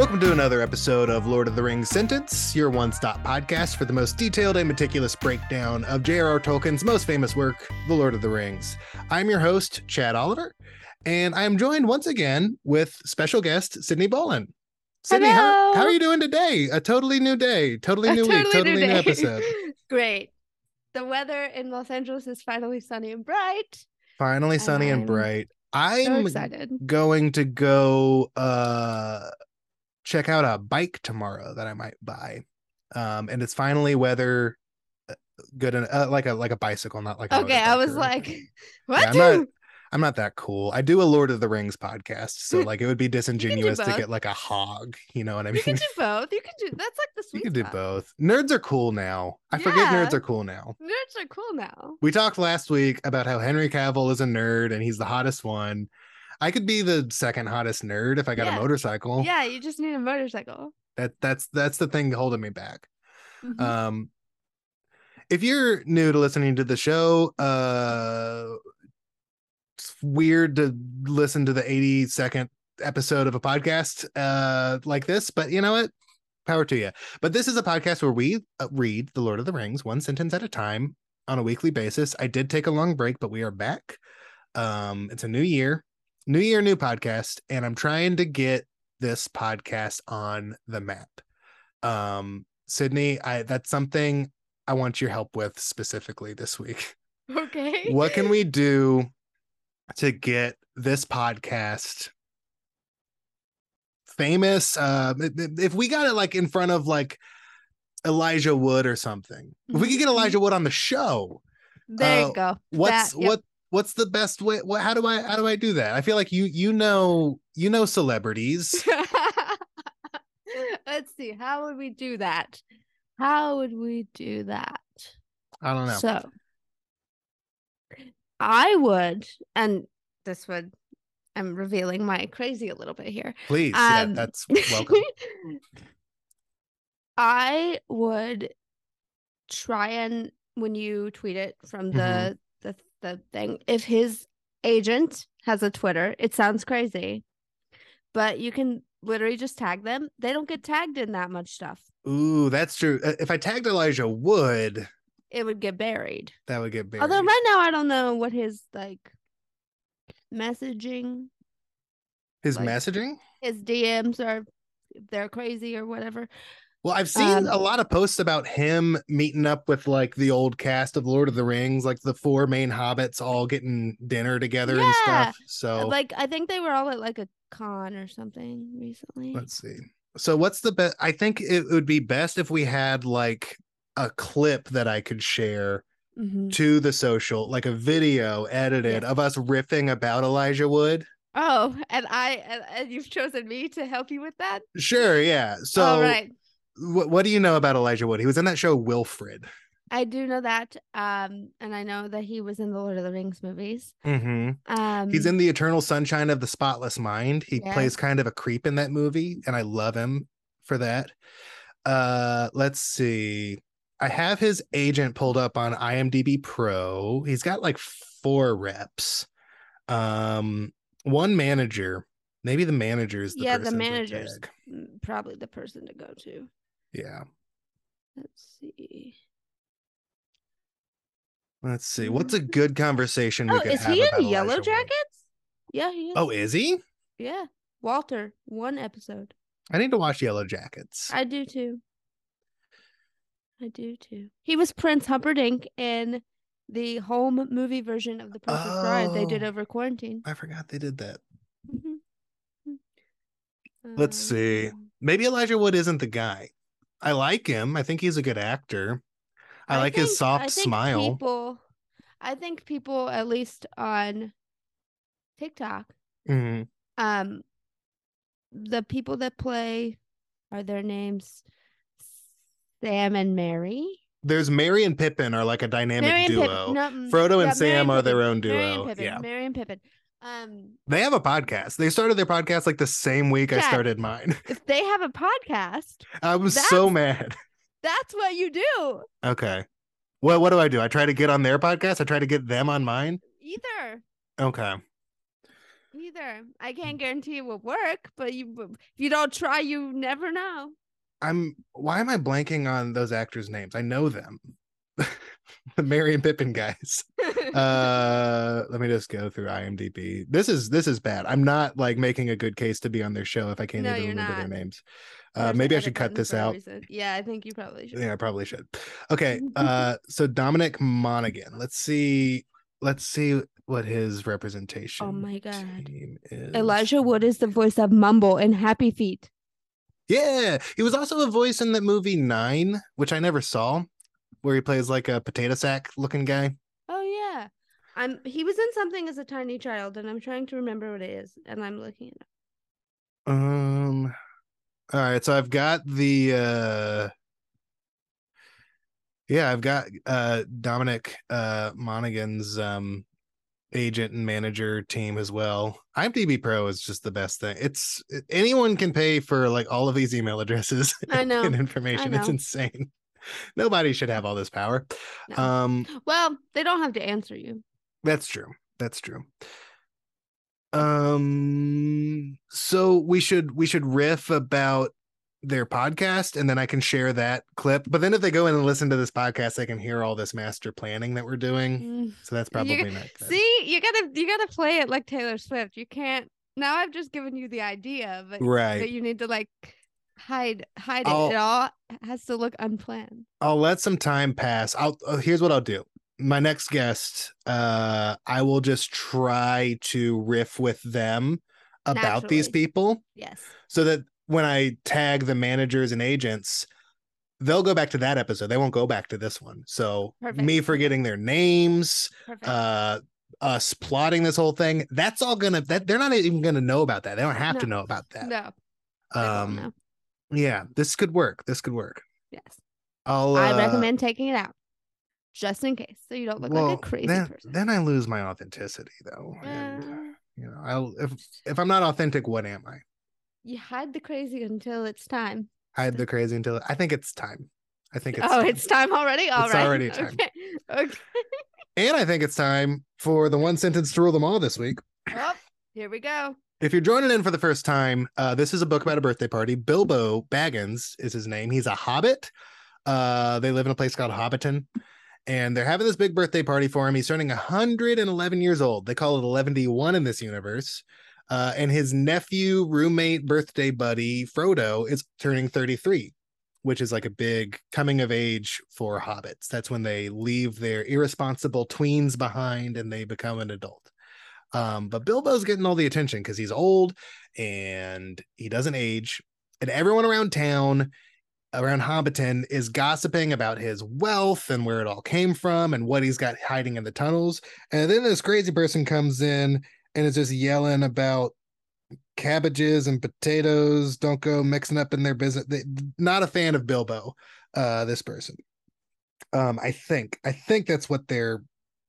Welcome to another episode of Lord of the Rings Sentence, your one stop podcast for the most detailed and meticulous breakdown of J.R.R. Tolkien's most famous work, The Lord of the Rings. I'm your host, Chad Oliver, and I am joined once again with special guest, Sydney Bolin. Sydney, how, how are you doing today? A totally new day, totally A new week, totally new day. episode. Great. The weather in Los Angeles is finally sunny and bright. Finally sunny and I'm bright. I'm excited. going to go uh check out a bike tomorrow that I might buy. Um and it's finally weather uh, good and uh, like a like a bicycle not like a Okay, I was like, what? Yeah, I'm not I'm not that cool. I do a Lord of the Rings podcast, so like it would be disingenuous to get like a hog, you know what I mean? you can do both. You can do that's like the You sweet can do both. Nerds are cool now. I forget nerds are cool now. Nerds are cool now. We talked last week about how Henry Cavill is a nerd and he's the hottest one. I could be the second hottest nerd if I got Yeah. a motorcycle. Yeah, you just need a motorcycle. That that's that's the thing holding me back. Mhm. Um if you're new to listening to the show, uh it's weird to listen to the 82nd episode of a podcast uh like this, but you know what? Power to you. But this is a podcast where we uh, read The Lord of the Rings one sentence at a time on a weekly basis. I did take a long break, but we are back. Um it's a new year, new year, new podcast, and I'm trying to get this podcast on the map. Um Sydney, I that's something I want your help with specifically this week. okay. What can we do to get this podcast famous? Uh, if- we got it like in front of like Elijah Wood or something, if we could get Mhm. Elijah Wood on the show, There uh, you go. what's That- yep. what what's the best way? What how do I how do I do that? I feel like you you know you know celebrities. Let's see. How would we do that? How would we do that? I don't know. So I would, and this would, I'm revealing my crazy a little bit here. Please, yeah, Um, that's welcome. I would try and when you tweet it from the the the thing, if his agent has a Twitter, it sounds crazy, but you can literally just tag them. They don't get tagged in that much stuff. Ooh, that's true. Uh, If I tagged Elijah Wood, It would get buried. that would get buried. Although right now I don't know what his like messaging, His like- messaging. his DMs are they're crazy or whatever. Well, I've seen Um, a lot of posts about him meeting up with like the old cast of Lord of the Rings, like the four main hobbits all getting dinner together and Yeah. stuff. So Like I think they were all at like a con or something recently. let's see. So what's the best? I think it would be best if we had like a clip that I could share Mhm. to the social, like a video edited Yes. of us riffing about Elijah Wood. Oh, and I and, and you've chosen me to help you with that. Sure, yeah. So all right, what what do you know about Elijah Wood? He was in that show Wilfred. I do know that. Um, and I know that he was in the Lord of the Rings movies. Mm-hmm. Um, He's in the Eternal Sunshine of the Spotless Mind. He Yes. plays kind of a creep in that movie, and I love him for that. Uh, let's see. I have his agent pulled up on IMDb Pro. He's got like four reps. Um, one manager. Maybe the manager is the yeah, the manager's probably the person to go to. Yeah. Let's see. Let's see. What's a good conversation we Oh, is have he in Yellow Elijah Wood? Jackets? Yeah, he is. Oh, is he? yeah. Walter, one episode. I need to watch Yellowjackets. I do too. I do too. He was Prince Humperdinck in the home movie version of The Princess Bride they did Oh. over quarantine. I forgot they did that. Mhm. Let's see. Um, Maybe Elijah Wood isn't the guy. I like him. I think he's a good actor. I, like his soft I think smile. People, I think people, at least on TikTok, Mhm. um, the people that play are their names Sam and Merry. There's Merry and Pippin are like a dynamic Merry duo. Pippin. No, mm, Frodo and yeah, Merry Sam are their Pippin. own Merry and duo. Pippin. Yeah. Merry and Pippin. Um, They have a podcast. They started their podcast like the same week I started mine. if they have a podcast, I was so mad. that's what you do. Okay. Well, what do I do? I try to get on their podcast. I try to get them on mine. Either, Okay. either. I can't guarantee it will work, but you if you don't try, you never know. I'm why am I blanking on those actors' names? I know them. the Merry and Pippin guys. Uh let me just go through IMDb. This is this is bad. I'm not like making a good case to be on their show if I can't No, even remember their names. Uh maybe I should cut this out. reason. Yeah, I think you probably should. Yeah, I probably should. Okay. Uh so Dominic Monaghan. Let's see let's see what his representation Oh my God. team is. Elijah Wood is the voice of Mumble in Happy Feet. Yeah, he was also a voice in that movie Nine, which I never saw, where he plays like a potato sack looking guy. Oh yeah. I'm he was in something as a tiny child and I'm trying to remember what it is and I'm looking it up. Um all right, so I've got the uh yeah, I've got uh Dominic uh Monaghan's um agent and manager team as well. IMDb Pro is just the best thing. It's anyone can pay for like all of these email addresses I know. and information. It's know. insane. Nobody should have all this power. No. Um Well, they don't have to answer you. That's true. That's true. Um so we should we should riff about their podcast and then I can share that clip. But then if they go in and listen to this podcast, they can hear all this master planning that we're doing. Mm. So that's You- probably not good. See, you gotta you gotta play it like Taylor Swift. You can't now I've just given you the idea, but Right. but you need to like hide hide I'll- it. It all has to look unplanned. I'll let some time pass. I'll uh, here's what I'll do. My next guest, uh, I will just try to riff with them about these people. Yes. so that when I tag the managers and agents, they'll go back to that episode. They won't go back to this one. So Perfect. me forgetting their names, Perfect. uh, us plotting this whole thing, that's all gonna that they're not even gonna know about that. They don't have to know about that. no. um. Yeah, this could work. This could work. Yes. I'll. I uh, recommend taking it out. Just in case. So you don't look like a crazy then, person. Then I lose my authenticity, though. And Uh, you know, I'll if if I'm not authentic, what am I? you hide the crazy until it's time. Hide the crazy until I think it's time. I think it's oh, time. it's time already? All It's right. already time. Okay. okay. And I think it's time for the one sentence to rule them all this week. Oh, here we go. If you're joining in for the first time, uh, this is a book about a birthday party. Bilbo Baggins is his name. He's a hobbit. Uh, they live in a place called Hobbiton, and they're having this big birthday party for him. He's turning 111 years old. They call it eleventy-one in this universe. Uh, and his nephew, roommate, birthday buddy, Frodo, is turning 33, which is like a big coming of age for hobbits. That's when they leave their irresponsible tweens behind and they become an adult. Um, but Bilbo's getting all the attention because he's old and he doesn't age, and everyone around town, around Hobbiton, is gossiping about his wealth and where it all came from and what he's got hiding in the tunnels. And then this crazy person comes in and is just yelling about cabbages and potatoes. Don't go mixing up in their business. They, not a fan of Bilbo. Uh, this person. Um, I think I think that's what they're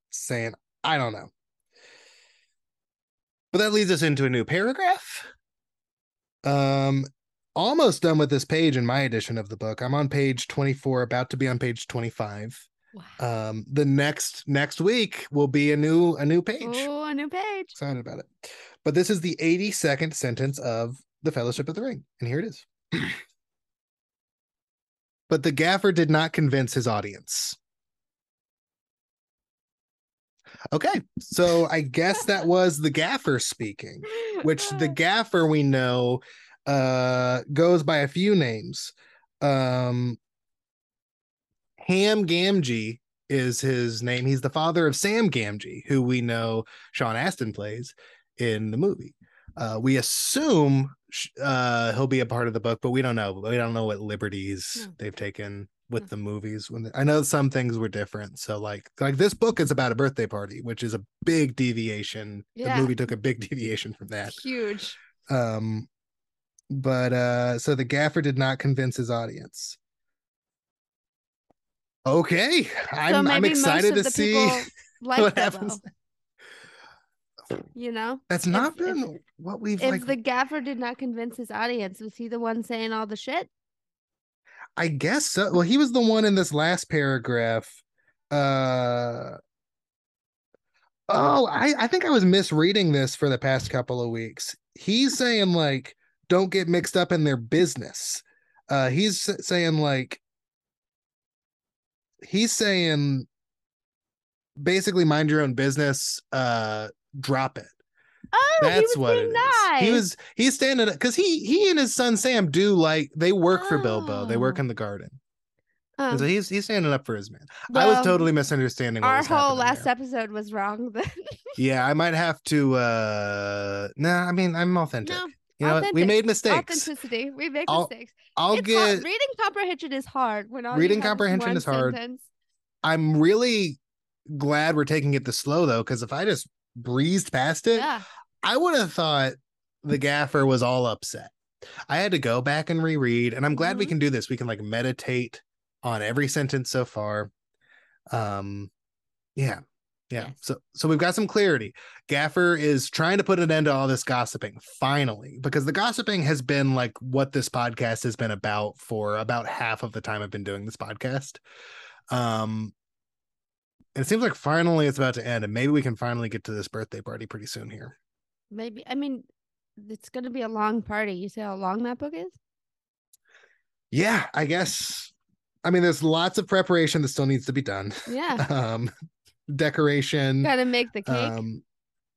saying. I don't know. But that leads us into a new paragraph. Um, almost done with this page in my edition of the book. I'm on page 24, about to be on page 25. Wow. Um, the next next week will be a new a new page. Oh, a new page. Excited about it. But this is the 82nd sentence of the Fellowship of the Ring, and here it is. but the gaffer did not convince his audience. Okay, so I guess that was the gaffer speaking. which the gaffer we know uh goes by a few names um ham gamgee is his name he's the father of sam gamgee who we know sean astin plays in the movie uh we assume uh he'll be a part of the book but we don't know we don't know what liberties No. they've taken with No. the movies when they- i know some things were different so like like this book is about a birthday party which is a big deviation Yeah. the movie took a big deviation from that Huge. um but uh so the gaffer did not convince his audience okay i'm so i'm excited to see like what happens You know, that's not if- been what we've if like the gaffer did not convince his audience, was he the one saying all the shit? I guess so well he was the one in this last paragraph uh Oh, I, I think I was misreading this for the past couple of weeks. He's saying like, don't get mixed up in their business. Uh, he's saying like, he's saying basically mind your own business. Uh, drop it. Oh, That's he was what it is. nice. He was he's standing up because he he and his son Sam do like they work for Bilbo. They work Oh. in the garden. Um, so he's he's standing up for his man. I was totally misunderstanding what Our whole last there. episode was wrong. Then Yeah, I might have to uh nah, I mean I'm authentic. no you know what? We made mistakes. authenticity. We make I'll- mistakes. I'll it's get hard. reading comprehension is hard. When all Reading is comprehension is hard. sentence. I'm really glad we're taking it the slow though, because if I just breezed past it, Yeah. I would have thought the gaffer was all upset. I had to go back and reread, and I'm glad we Mhm. can do this. We can like meditate on every sentence so far. Um, yeah, yeah. Yes. So, so we've got some clarity. Gaffer is trying to put an end to all this gossiping finally, because the gossiping has been like what this podcast has been about for about half of the time I've been doing this podcast. Um, and it seems like finally it's about to end, and maybe we can finally get to this birthday party pretty soon here. Maybe. I mean, it's going to be a long party. You see how long that book is? yeah i guess i mean there's lots of preparation that still needs to be done Yeah. um decoration Got to make the cake. um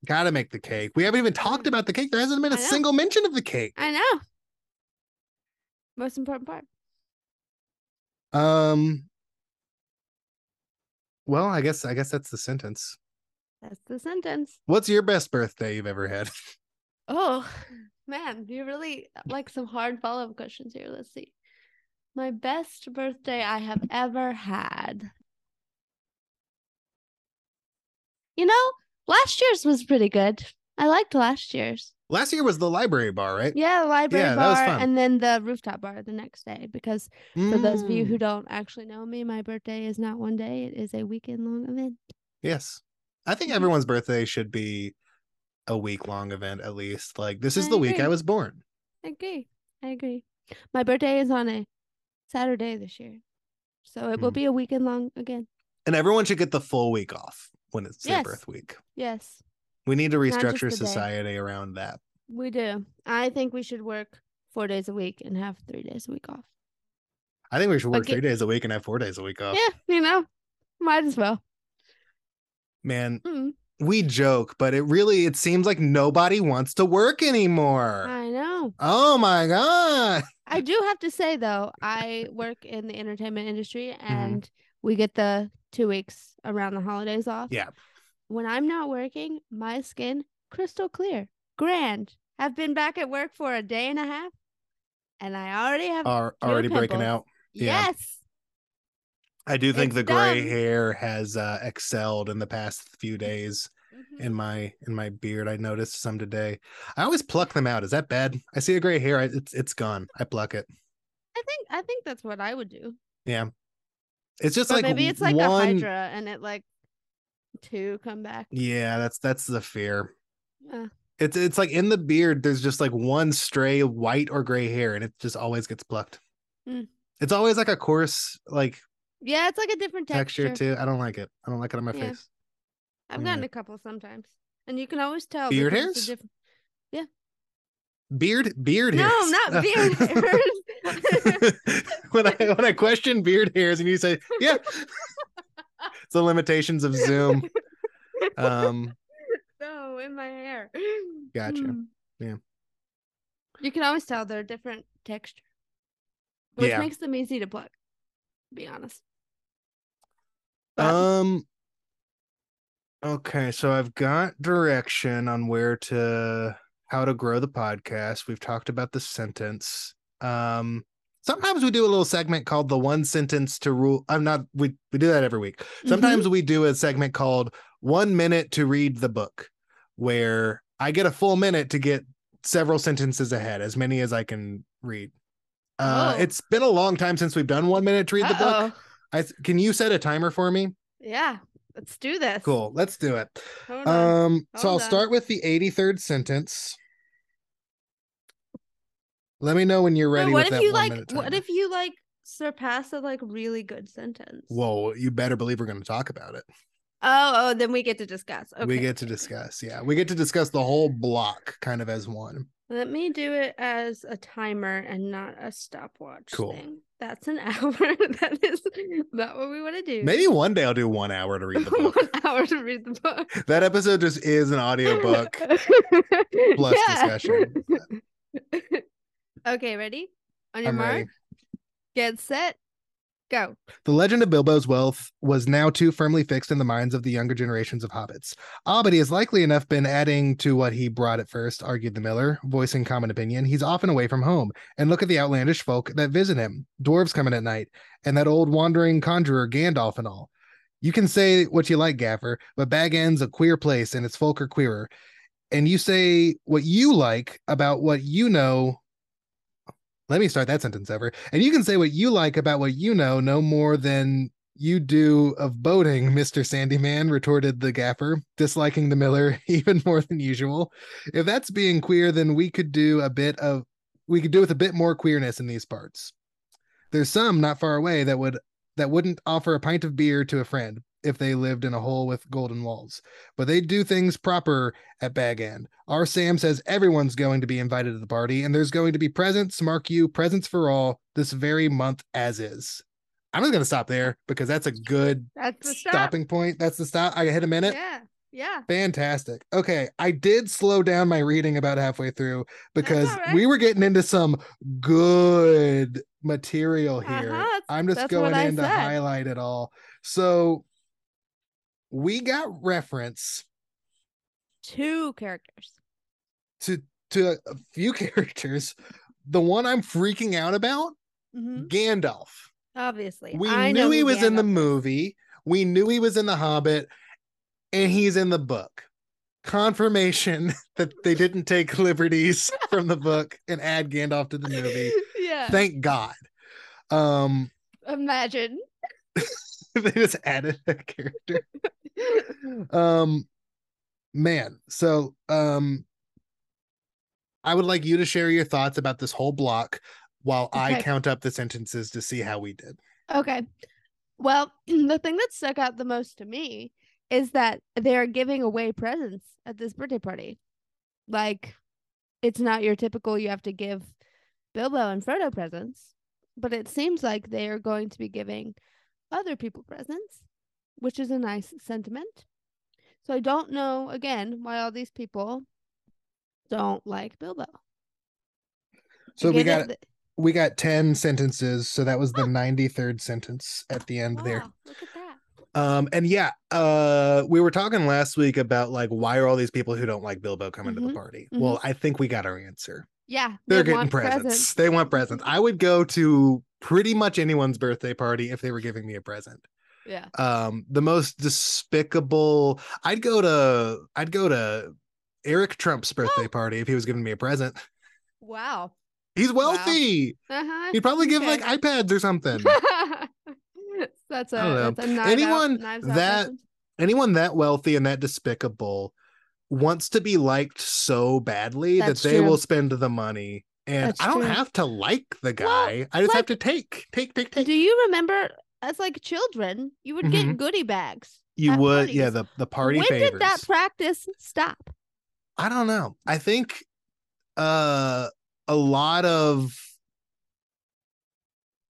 gotta make the cake we haven't even talked about the cake there hasn't been a single mention of the cake I know. Most important part. um well i guess i guess that's the sentence That's the sentence. what's your best birthday you've ever had Oh, man, you really like some hard follow up questions here. Let's see. My best birthday I have ever had. You know, last year's was pretty good. I liked last year's. last year was the library bar right Yeah, the library Yeah, that was bar fun. and then the rooftop bar the next day. Because for those of you who Mm, don't actually know me, my birthday is not one day, it is a weekend long event. yes i think Mhm. everyone's birthday should be a week long event at least like this is I the week i was born I agree. I agree. My birthday is on a Saturday this year. So it will Mm. be a weekend long again. and everyone should get the full week off when it's their birth week Yes, We need to restructure the day. society around that. we do. I think we should work four days a week and have three days a week off. I think we should work get- three days a week and have four days a week off. Yeah, you know, might as well. Man, Mm, we joke, but it really it seems like nobody wants to work anymore. I know. oh my god. I do have to say though, I work in the entertainment industry Mm-hmm. and we get the two weeks around the holidays off. Yeah. When I'm not working, my skin crystal clear, grand. I've been back at work for a day and a half, and I already have Are already breaking out. yeah. yes. I do think It's the gray hair has uh, excelled in the past few days Mhm. in my in my beard. I noticed some today. I always pluck them out. Is that bad? I see a gray hair. I, it's it's gone. I pluck it. I think I think that's what I would do. Yeah. It's just But like maybe it's like one. a hydra, and it like two come back. Yeah, that's that's the fear. Yeah. It's it's like in the beard, there's just like one stray white or gray hair, and it just always gets plucked. Mm. It's always like a coarse like Yeah, it's like a different texture. texture. too. I don't like it. I don't like it on my Yeah. face. I've Yeah. gotten a couple sometimes, and you can always tell Beard hairs? different- Beard beard No, hairs. not beard hairs. when I when I question beard hairs and you say, yeah. it's the limitations of Zoom. Um no, in my hair. Gotcha. Mm. Yeah. You can always tell they're different texture, which Yeah. makes them easy to pluck. To be honest. Um Okay, so I've got direction on where to how to grow the podcast. We've talked about the sentence. Um sometimes we do a little segment called the one sentence to rule. I'm not we we do that every week. mm-hmm. Sometimes we do a segment called 1 minute to read the book where I get a full minute to get several sentences ahead, as many as I can read. Uh Oh. it's been a long time since we've done 1 minute to read the book. I can you set a timer for me? Yeah, let's do this. Cool. Let's do it. Um, so I'll on. start with the 83rd sentence. Let me know when you're No, ready what with if that you like? What if you like surpass a like really good sentence? Whoa, you better believe we're going to talk about it. Oh, oh, then we get to discuss. Okay. We get to discuss. Yeah, we get to discuss the whole block kind of as one. Let me do it as a timer and not a stopwatch Cool. thing. That's an hour. that is not what we want to do. Maybe one day I'll do one hour to read the book. one hour to read the book. that episode just is an audiobook plus discussion. okay, ready? On your I'm mark, ready. get set, go. The legend of Bilbo's wealth was now too firmly fixed in the minds of the younger generations of hobbits. Ah, but he has likely enough been adding to what he brought at first, argued the miller, voicing common opinion. He's often away from home, and look at the outlandish folk that visit him. Dwarves coming at night, and that old wandering conjurer Gandalf and all. You can say what you like, Gaffer, but Bag End's a queer place, and its folk are queerer. And you say what you like about what you know let me start that sentence over. And you can say what you like about what you know, no more than you do of boating, Mr. Sandyman, retorted the gaffer, disliking the miller even more than usual. If that's being queer, then we could do a bit of we could do with a bit more queerness in these parts. There's some not far away that would that wouldn't offer a pint of beer to a friend if they lived in a hole with golden walls. But they do things proper at Bag End. Our Sam says everyone's going to be invited to the party, and there's going to be presents, mark you, presents for all this very month as is. I'm just gonna stop there because that's a good That's stop. stopping point. That's the stop. I hit a minute. Yeah, yeah. Fantastic. Okay, I did slow down my reading about halfway through because right. we were getting into some good material here. Uh-huh, I'm just that's going in to highlight it all. So we got reference Two characters. to to a few characters. The one I'm freaking out about, Mhm. Gandalf. Obviously, We I knew he was in the movie. We knew he was in the Hobbit, and he's in the book. Confirmation that they didn't take liberties from the book and add Gandalf to the movie. yeah. Thank God. Um, Imagine. they just added a character. Um, man. So, um, I would like you to share your thoughts about this whole block while I count up the sentences to see how we did. Okay. Well, the thing that stuck out the most to me is that they're giving away presents at this birthday party. Like, it's not your typical you have to give Bilbo and Frodo presents, but it seems like they are going to be giving other people presents, which is a nice sentiment. So I don't know, again, why all these people don't like Bilbo. So we got that- we got 10 sentences so that was the 93rd sentence at the end there look at that. um and yeah uh we were talking last week about like why are all these people who don't like bilbo coming to the party mhm. well i think we got our answer Yeah, they're they getting want presents. they want presents. I would go to pretty much anyone's birthday party if they were giving me a present. Yeah. um the most despicable i'd go to i'd go to eric trump's birthday party if he was giving me a present. Wow. he's wealthy. Uh-huh. he'd probably give like ipads or something. That's a that's a Anyone out, knives out that- anyone that wealthy and that despicable wants to be liked so badly That's that they true. will spend the money and That's i don't true. have to like the Well, guy i just have to take take take take Do you remember as like children, you would get goodie bags? you would yeah the the party when favors did that practice stop? i don't know i think uh a lot of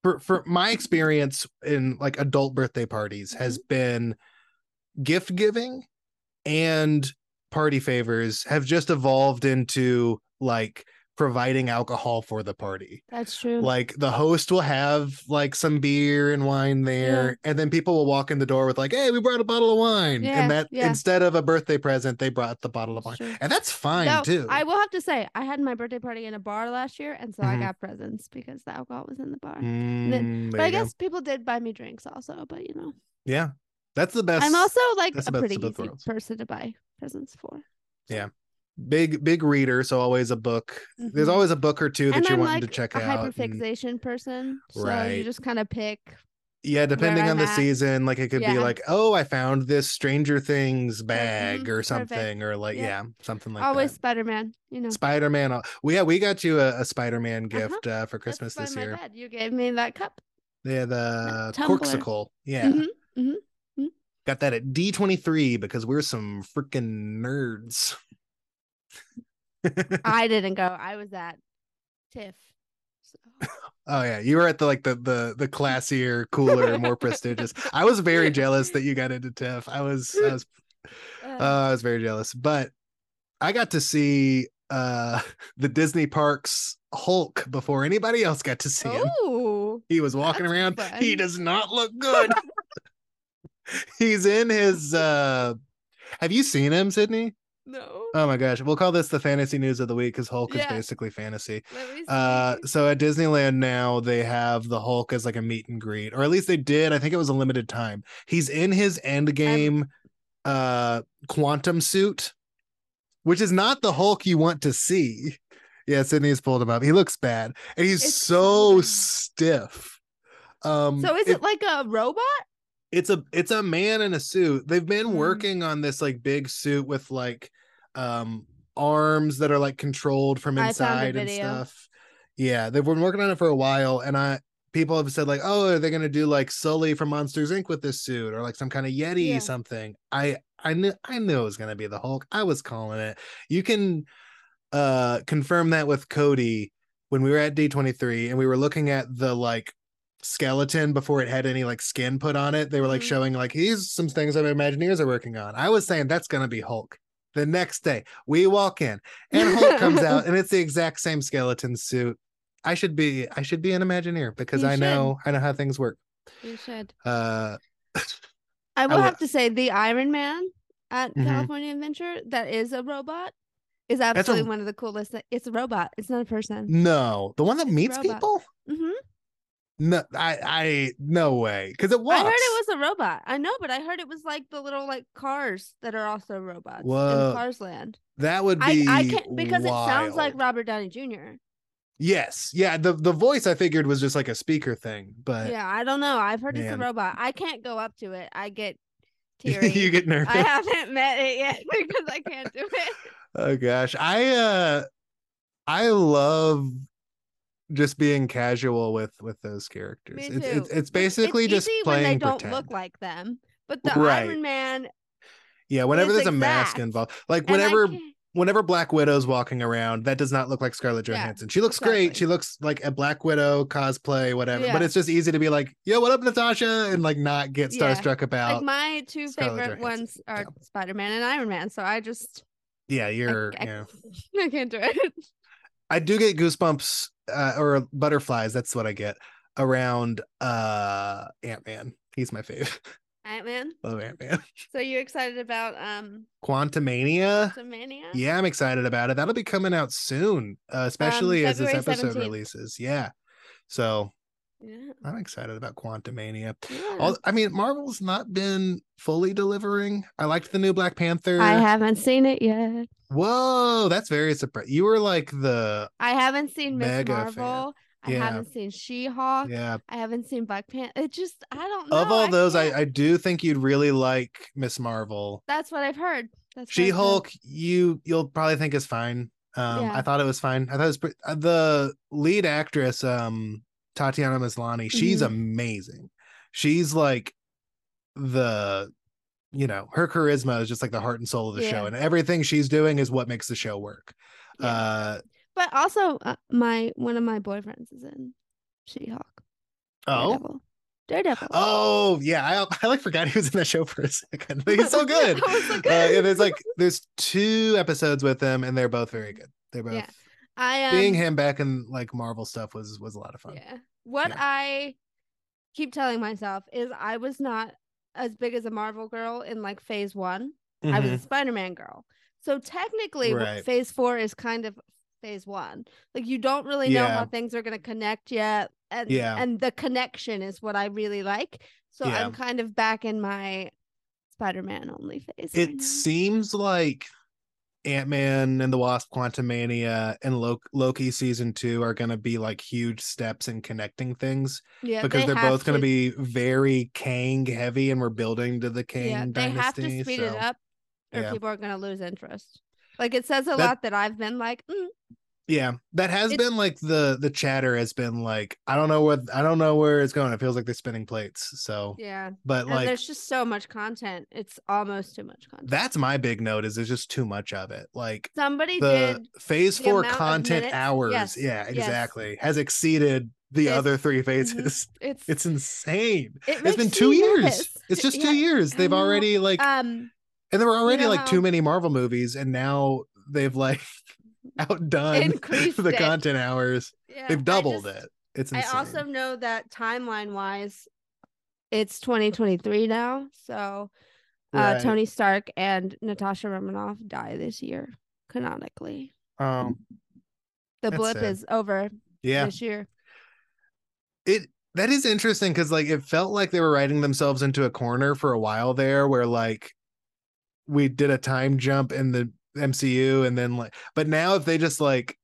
for for my experience in like adult birthday parties has Mm-hmm. been gift giving and party favors have just evolved into like providing alcohol for the party. That's true. Like the host will have like some beer and wine there, and then people will walk in the door with like, "Hey, we brought a bottle of wine," Yeah, and that yeah. instead of a birthday present, they brought the bottle of wine, and that's fine Though, too. I will have to say, I had my birthday party in a bar last year, and so I Mhm. got presents because the alcohol was in the bar. Mm, there But I you go. guess people did buy me drinks also, but you know, yeah, that's the best. I'm also like a pretty easy person to buy presents for. Yeah. Big big reader, so always a book. There's Mhm. always a book or two that and you're I'm wanting like to check a out. and- hyperfixation person, so Right. you just kind of pick. Yeah, depending on the at. season, like it could be like, oh, I found this Stranger Things bag mhm, or perfect. something, or like, Yep. yeah, something like Always that. Spider Man, you know. Spider Man. Well, yeah, we got you a, a Spider Man Uh-huh. gift uh, for Christmas this year. You gave me that cup. Yeah, the tumbler. Corkcicle. Yeah. Mhm, mhm, mhm. Got that at D23 because we're some freaking nerds. I didn't go. I was at TIFF. So. Oh yeah, you were at the like the the the classier, cooler, more prestigious. I was very jealous that you got into TIFF. I was I was uh, I was very jealous, but I got to see uh the Disney parks Hulk before anybody else got to see him. Oh, He was walking around. fun. He does not look good. He's in his uh have you seen him, Sydney? no. Oh my gosh. We'll call this the fantasy news of the week because Hulk Yeah. is basically fantasy. Uh, so at Disneyland now they have the Hulk as like a meet and greet, or at least they did. I think it was a limited time. He's in his Endgame uh quantum suit, which is not the Hulk you want to see. Yeah, Sydney's pulled him up. He looks bad, and he's It's so so stiff. Um, so is it- it like a robot? It's a it's a man in a suit. They've been Mm. working on this like big suit with like um arms that are like controlled from I found a inside and stuff. Yeah they've been working on it for a while and i people have said like oh are they going to do like sully from monsters inc. with this suit or like some kind of yeti Yeah. something? I i knew i knew it was going to be the hulk. I was calling it. You can uh confirm that with cody when we were at d23 and we were looking at the like skeleton before it had any like skin put on it they were like Mhm. showing like here's some things that imagineers are working on i was saying that's going to be hulk the next day we walk in and hulk comes out and it's the exact same skeleton suit i should be i should be an imagineer because You i know i know how things work You should. uh I will would- have to say the Iron Man at Mhm. California Adventure that is a robot is a- absolutely one of the coolest. It's a robot. It's not a person. no the one that It's meets people hmm no i i no way because it was. I heard it was a robot. I know, but I heard it was like the little like cars that are also robots Whoa, in Cars Land. that would be I can't because it sounds like. Robert Downey Jr. yes yeah the the voice i figured was just like a speaker thing but Yeah, I don't know. I've heard it's a robot. I can't go up to it. I get teary. you get nervous I haven't met it yet because I can't do it. Oh gosh, I uh I love just being casual with with those characters. It's it's, it's basically just easy playing when they don't pretend. look like them. But the Right. Iron Man, yeah, whenever it's there's a mask involved, like whenever whenever Black Widow's walking around, that does not look like Scarlett Yeah, Johansson. she looks great. She looks like a Black Widow cosplay, whatever. But it's just easy to be like, "Yo, what up, Natasha?" and like not get Yeah. starstruck about. like my two Scarlett favorite Johansson, ones are yeah. Spider Man and Iron Man. So I just yeah, you're. I, yeah, I can't do it. I do get goosebumps uh, or butterflies. That's what I get around uh Ant Man. He's my fave. Ant Man. Love Ant Man. So you excited about um Quantumania. Mania? Yeah, I'm excited about it. That'll be coming out soon, uh, especially as this Um, episode 17th. releases. Yeah. So Yeah. I'm excited about Quantumania. yeah. All, I mean, Marvel's not been fully delivering. I liked the new Black Panther. I haven't seen it yet. Whoa, that's very surprising. You were like the I haven't seen Miss. Marvel. I haven't seen She Hulk. yeah. I haven't seen Black Panther. It just I don't know. of all those, I, can't- I do think you'd really like Miss Marvel. that's what I've heard. That's She-Hulk, you you'll probably think is fine. Um, Yeah. I thought it was fine. I thought it was uh, the lead actress, um, Tatiana Maslany. She's Mhm. amazing. She's like the, you know, her charisma is just like the heart and soul of the show, and everything she's doing is what makes the show work. Yeah. Uh, But also, uh, my one of my boyfriends is in She Hulk. oh, Daredevil. Daredevil. oh yeah, I I like forgot he was in that show for a second. But He's so good. I was like, uh, yeah, there's like there's two episodes with him, and they're both very good. They're both Yeah. I um, being him back in like Marvel stuff was was a lot of fun. Yeah. What Yeah. I keep telling myself is I was not as big as a Marvel girl in like phase one. I was a Mhm. Spider Man girl. So technically, Right. phase four is kind of phase one. Like you don't really know Yeah. how things are going to connect yet. And, Yeah. and the connection is what I really like. So Yeah. I'm kind of back in my Spider Man only phase. It now. seems like Ant Man and the Wasp, Quantumania, and Loki season two are going to be like huge steps in connecting things yeah, because they they're both going to be very Kang heavy, and we're building to the Kang yeah, they have dynasty. to speed so, it up or yeah. people are going to lose interest. Like it says a That- lot that I've been like, mm, Yeah, that has It's- been like the the chatter has been like I don't know what I don't know where it's going. It feels like they're spinning plates. So, Yeah. but and like there's just so much content. It's almost too much content. that's my big note is there's just too much of it. Like Somebody the did phase four content hours, yes, yeah, yes. exactly, has exceeded the It's- other three Mhm. phases. it's It's insane. it It's makes been two years. nervous. It's just Yeah, two years. They've already like, um and there were already know like how- too many Marvel movies, and now they've like outdone Increased the it. content hours. yeah, They've doubled just- it. It's I also know that timeline wise, it's 2023 now. So uh, Right. Tony Stark and Natasha Romanoff die this year, canonically. um, The blip sad. is over yeah, this year. it that is interesting because like it felt like they were writing themselves into a corner for a while there where like we did a time jump in the MCU and then like but now if they just like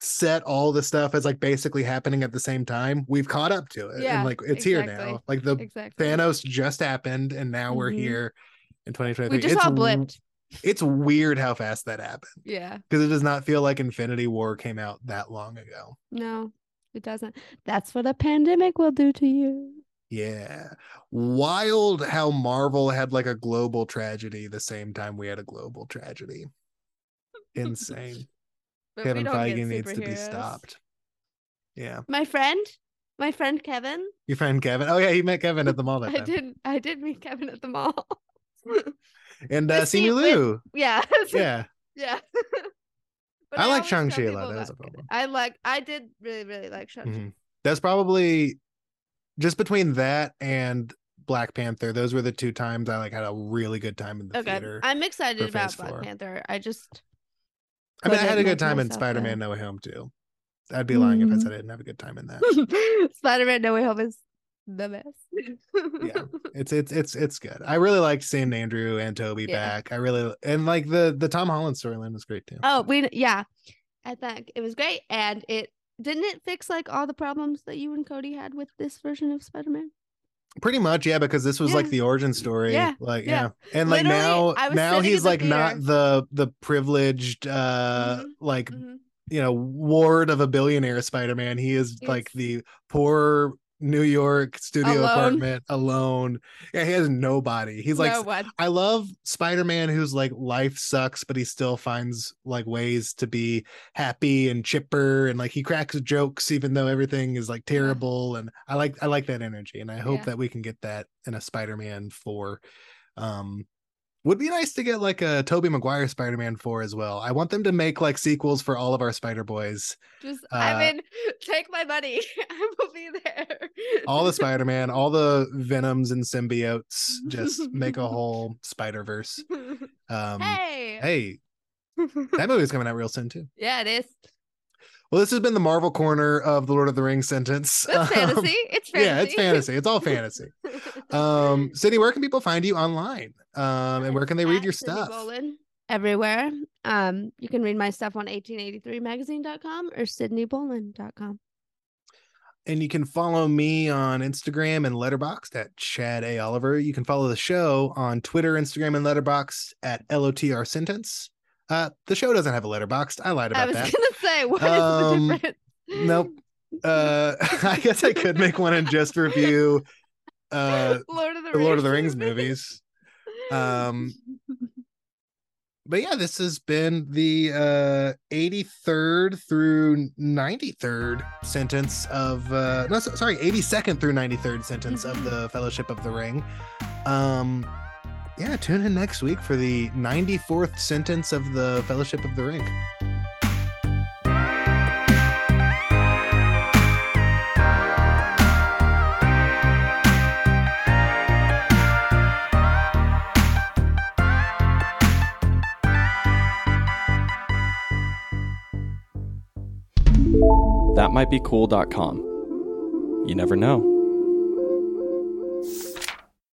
set all the stuff as like basically happening at the same time we've caught up to it Yeah, and like it's here now like the Exactly. Thanos just happened and now we're Mhm. here in 2023 We just it's all blipped. it's weird how fast that happened Yeah. because it does not feel like Infinity War came out that long ago No, it doesn't. That's what a pandemic will do to you. Yeah. Wild how Marvel had like a global tragedy the same time we had a global tragedy. Insane. Kevin we don't get Feige needs to be stopped. Yeah. My friend, my friend Kevin. Your friend Kevin. Oh yeah, you met Kevin at the mall I did. I did meet Kevin at the mall. And uh Simu Liu. yeah. Yeah. Yeah. But I like tell Shang-Chi a lot, that was a problem. I like. I did really, really like Shang-Chi. Mhm. That's probably just between that and Black Panther. Those were the two times I like had a really good time in the Okay, theater. I'm excited about Black four. Panther. I just I mean, I had a good time in Spider-Man. No Way Home too. I'd be lying if I Mhm. said I didn't have a good time in that. Spider-Man No Way Home is the best. Yeah. it's it's it's it's good. I really liked seeing Andrew and Tobey Yeah. back. I really and like the the Tom Holland storyline was great too. Oh, we yeah. I think it was great, and it didn't it fix like all the problems that you and Cody had with this version of Spider-Man. Pretty much, yeah, because this was like the origin story. Yeah, Like yeah. yeah. And like Literally, now now he's the like not the the privileged uh Mhm. like Mhm. you know ward of a billionaire Spider-Man. He is like the poor New York studio Alone. apartment alone. Yeah, he has nobody. He's like no. I love Spider-Man who's like life sucks, but he still finds like ways to be happy and chipper and like he cracks jokes even though everything is like terrible. And I like I like that energy. And I hope Yeah. that we can get that in a Spider-Man 4. Um would be nice to get like a Tobey Maguire Spider-Man 4 as well. I want them to make like sequels for all of our Spider Boys. Just uh, I mean, take my money. I will be there. All the Spider-Man, all the Venoms and symbiotes, just make a whole Spider-Verse. Um hey. hey, that movie's coming out real soon too. yeah, it is. Well, this has been the Marvel corner of the Lord of the Rings sentence. It's Um, fantasy. It's fantasy. Yeah, it's fantasy. It's all fantasy. Um, Sydney, where can people find you online? Um, and where can they read At your Sydney stuff? Bolin, everywhere. Um, you can read my stuff on 1883magazine.com or sydneybolin.com. And you can follow me on Instagram and Letterboxd at Chad A. Oliver. You can follow the show on Twitter, Instagram, and Letterboxd at LOTR Sentence. Uh, the show doesn't have a letterbox. I lied about that. I was that. gonna say, what is Um, the difference? Nope. Uh, I guess I could make one and just review uh Lord of the the Rings. Lord of the Rings movies. Um, but yeah, this has been the uh 83rd through 93rd sentence of uh no so- sorry 82nd through 93rd sentence of the Fellowship of the Ring. Um yeah, tune in next week for the 94th sentence of the Fellowship of the Ring. That might be cool.com. You never know.